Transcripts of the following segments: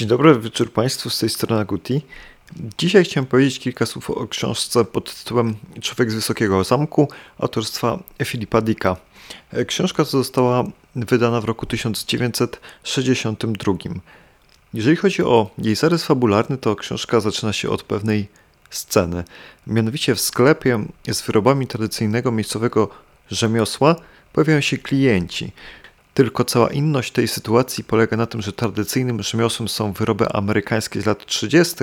Dzień dobry wieczór Państwu, z tej strony Guti. Dzisiaj chciałem powiedzieć kilka słów o książce pod tytułem Człowiek z Wysokiego Zamku autorstwa Filipa Dicka. Książka została wydana w roku 1962. Jeżeli chodzi o jej zarys fabularny, to książka zaczyna się od pewnej sceny. Mianowicie w sklepie z wyrobami tradycyjnego miejscowego rzemiosła pojawiają się klienci. Tylko cała inność tej sytuacji polega na tym, że tradycyjnym rzemiosłem są wyroby amerykańskie z lat 30.,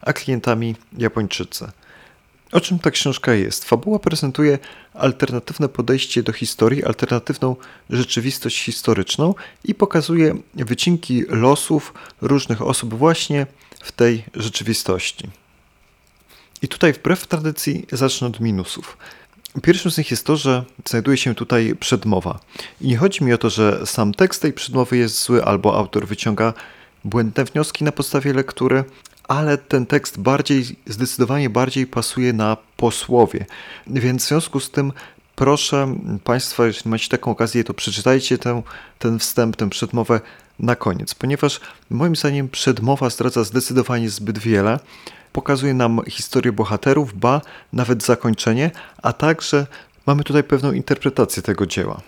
a klientami Japończycy. O czym ta książka jest? Fabuła prezentuje alternatywne podejście do historii, alternatywną rzeczywistość historyczną i pokazuje wycinki losów różnych osób właśnie w tej rzeczywistości. I tutaj, wbrew tradycji, zacznę od minusów. Pierwszym z nich jest to, że znajduje się tutaj przedmowa. I nie chodzi mi o to, że sam tekst tej przedmowy jest zły albo autor wyciąga błędne wnioski na podstawie lektury, ale ten tekst bardziej, zdecydowanie bardziej pasuje na posłowie. Więc w związku z tym proszę Państwa, jeśli macie taką okazję, to przeczytajcie ten, ten wstęp, tę przedmowę na koniec, ponieważ moim zdaniem przedmowa zdradza zdecydowanie zbyt wiele pokazuje nam historię bohaterów, ba, nawet zakończenie, a także mamy tutaj pewną interpretację tego dzieła.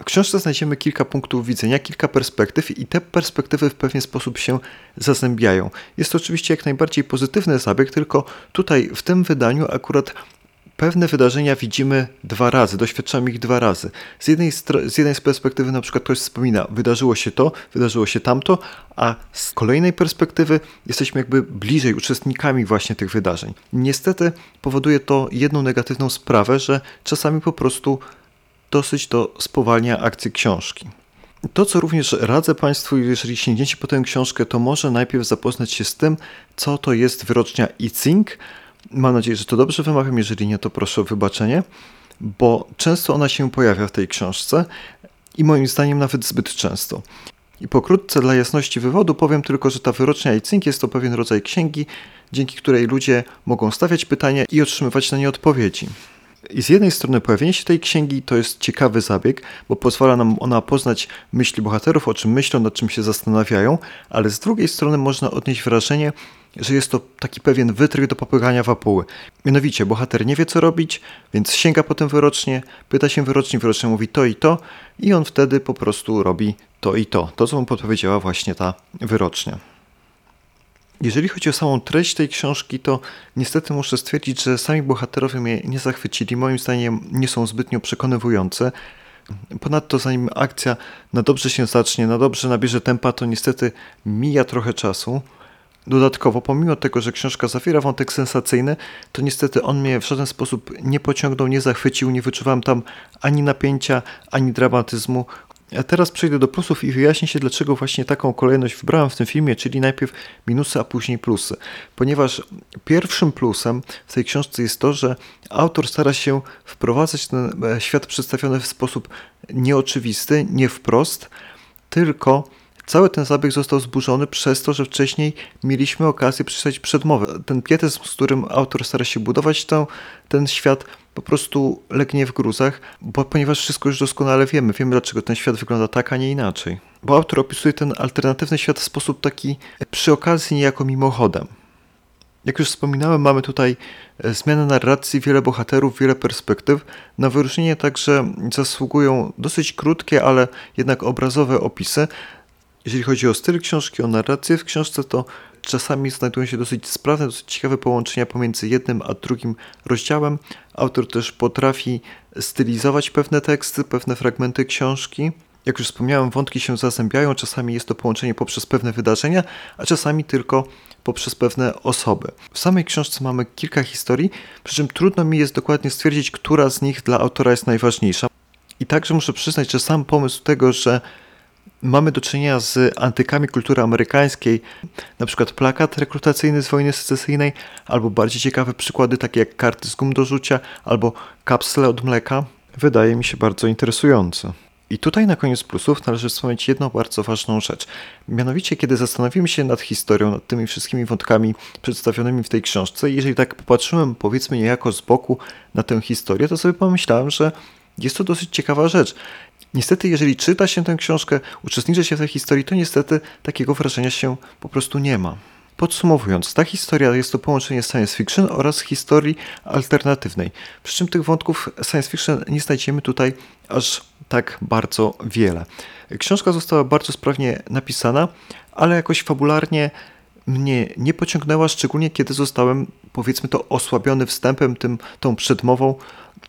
W książce znajdziemy kilka punktów widzenia, kilka perspektyw i te perspektywy w pewien sposób się zazębiają. Jest to oczywiście jak najbardziej pozytywny zabieg, tylko tutaj w tym wydaniu akurat pewne wydarzenia widzimy dwa razy, doświadczamy ich dwa razy. Z jednej, z jednej z perspektywy na przykład ktoś wspomina, wydarzyło się to, wydarzyło się tamto, a z kolejnej perspektywy jesteśmy jakby bliżej uczestnikami właśnie tych wydarzeń. Niestety powoduje to jedną negatywną sprawę, że czasami po prostu dosyć to spowalnia akcję książki. To, co również radzę Państwu, jeżeli sięgniecie po tę książkę, to może najpierw zapoznać się z tym, co to jest wyrocznia ICING, Mam nadzieję, że to dobrze wymawiam, jeżeli nie, to proszę o wybaczenie, bo często ona się pojawia w tej książce i moim zdaniem nawet zbyt często. I pokrótce dla jasności wywodu powiem tylko, że ta wyrocznia Icink jest to pewien rodzaj księgi, dzięki której ludzie mogą stawiać pytania i otrzymywać na nie odpowiedzi. I z jednej strony pojawienie się tej księgi to jest ciekawy zabieg, bo pozwala nam ona poznać myśli bohaterów, o czym myślą, nad czym się zastanawiają, ale z drugiej strony można odnieść wrażenie, że jest to taki pewien wytrych do popychania wapuły. Mianowicie, bohater nie wie co robić, więc sięga potem wyrocznie, pyta się wyrocznie, wyrocznie mówi to i to i on wtedy po prostu robi to i to. To, co mu podpowiedziała właśnie ta wyrocznia. Jeżeli chodzi o samą treść tej książki, to niestety muszę stwierdzić, że sami bohaterowie mnie nie zachwycili. Moim zdaniem nie są zbytnio przekonywujące. Ponadto, zanim akcja na dobrze się zacznie, na dobrze nabierze tempa, to niestety mija trochę czasu. Dodatkowo, pomimo tego, że książka zawiera wątek sensacyjny, to niestety on mnie w żaden sposób nie pociągnął, nie zachwycił, nie wyczuwałem tam ani napięcia, ani dramatyzmu. A teraz przejdę do plusów i wyjaśnię się, dlaczego właśnie taką kolejność wybrałem w tym filmie, czyli najpierw minusy, a później plusy. Ponieważ pierwszym plusem w tej książce jest to, że autor stara się wprowadzać ten e, świat przedstawiony w sposób nieoczywisty, nie wprost, tylko Cały ten zabieg został zburzony przez to, że wcześniej mieliśmy okazję przeczytać przedmowę. Ten pietyzm, z którym autor stara się budować ten, ten świat, po prostu legnie w gruzach, bo ponieważ wszystko już doskonale wiemy, wiemy dlaczego ten świat wygląda tak, a nie inaczej. Bo autor opisuje ten alternatywny świat w sposób taki przy okazji niejako mimochodem. Jak już wspominałem, mamy tutaj e, zmianę narracji, wiele bohaterów, wiele perspektyw. Na wyróżnienie także zasługują dosyć krótkie, ale jednak obrazowe opisy. Jeżeli chodzi o styl książki, o narrację w książce, to czasami znajdują się dosyć sprawne, dosyć ciekawe połączenia pomiędzy jednym a drugim rozdziałem. Autor też potrafi stylizować pewne teksty, pewne fragmenty książki. Jak już wspomniałem, wątki się zazębiają, czasami jest to połączenie poprzez pewne wydarzenia, a czasami tylko poprzez pewne osoby. W samej książce mamy kilka historii, przy czym trudno mi jest dokładnie stwierdzić, która z nich dla autora jest najważniejsza. I także muszę przyznać, że sam pomysł tego, że mamy do czynienia z antykami kultury amerykańskiej, na przykład plakat rekrutacyjny z wojny secesyjnej, albo bardziej ciekawe przykłady takie jak karty z gum do rzucia, albo kapsle od mleka, wydaje mi się bardzo interesujące. I tutaj na koniec plusów należy wspomnieć jedną bardzo ważną rzecz. Mianowicie, kiedy zastanowimy się nad historią, nad tymi wszystkimi wątkami przedstawionymi w tej książce, jeżeli tak popatrzyłem, powiedzmy niejako z boku na tę historię, to sobie pomyślałem, że jest to dosyć ciekawa rzecz. Niestety, jeżeli czyta się tę książkę, uczestniczy się w tej historii, to niestety takiego wrażenia się po prostu nie ma. Podsumowując, ta historia jest to połączenie science fiction oraz historii alternatywnej. Przy czym tych wątków science fiction nie znajdziemy tutaj aż tak bardzo wiele. Książka została bardzo sprawnie napisana, ale jakoś fabularnie mnie nie pociągnęła, szczególnie kiedy zostałem, powiedzmy to, osłabiony wstępem, tym, tą przedmową,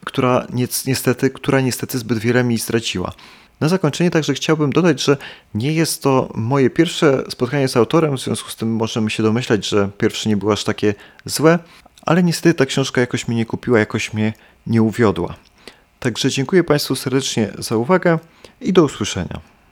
która niestety, która niestety zbyt wiele mi straciła. Na zakończenie także chciałbym dodać, że nie jest to moje pierwsze spotkanie z autorem, w związku z tym możemy się domyślać, że pierwsze nie było aż takie złe, ale niestety ta książka jakoś mnie nie kupiła, jakoś mnie nie uwiodła. Także dziękuję Państwu serdecznie za uwagę i do usłyszenia.